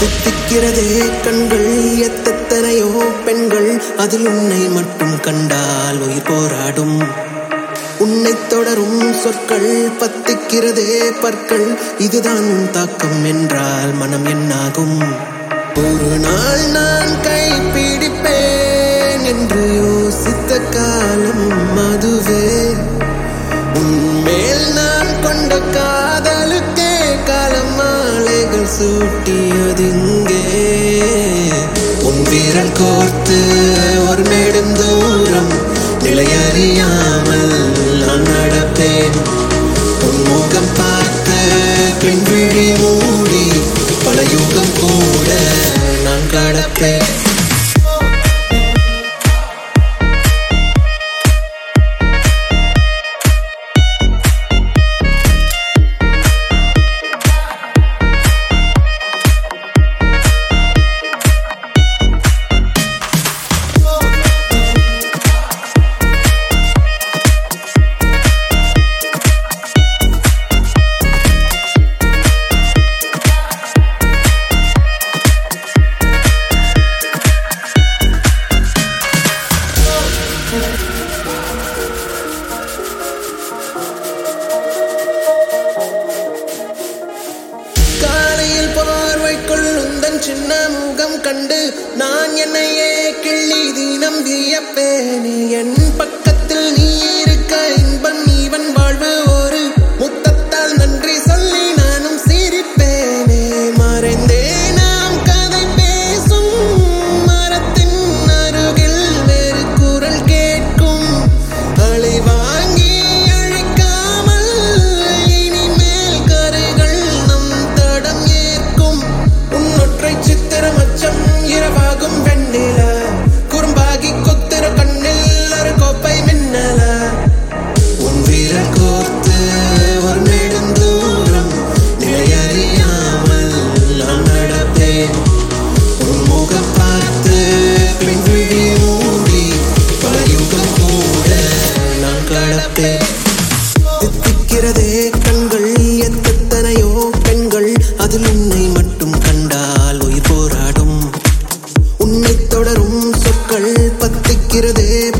தித்திக்கிறதே கண்கள் எத்தனையோ பெண்கள். அதில் உன்னை மட்டும் கண்டால் உயிர் போராடும். உன்னை தொடரும் சொற்கள் பத்திக்கிறதே பற்கள். இதுதான் உன் தாக்கம் என்றால் மனம் என்னாகும். ஒரு நாள் நான் கைப்பி சூட்டியதிங்கே உன் வீரல் கோர்த்து ஒரு நெடும் தூரம். நிலையறியாமல் நான் நடப்பேன். உன் முகம் பார்த்த பின் விழி மூடி பல யுகம் கூட நான் கடப்பேன். சின்ன முகம் கண்டு நான் என்னையே கிள்ளி தினம் வியப்பேனே என் பக்கத்தில் நீ தித்திக்கிறதே கண்கள் எத்தனையோ பெண்கள் அதில் உன்னை மட்டும் கண்டால் உயிர் போராடும். உன்னை தொடரும் சொற்கள் பத்திக்கிறதே.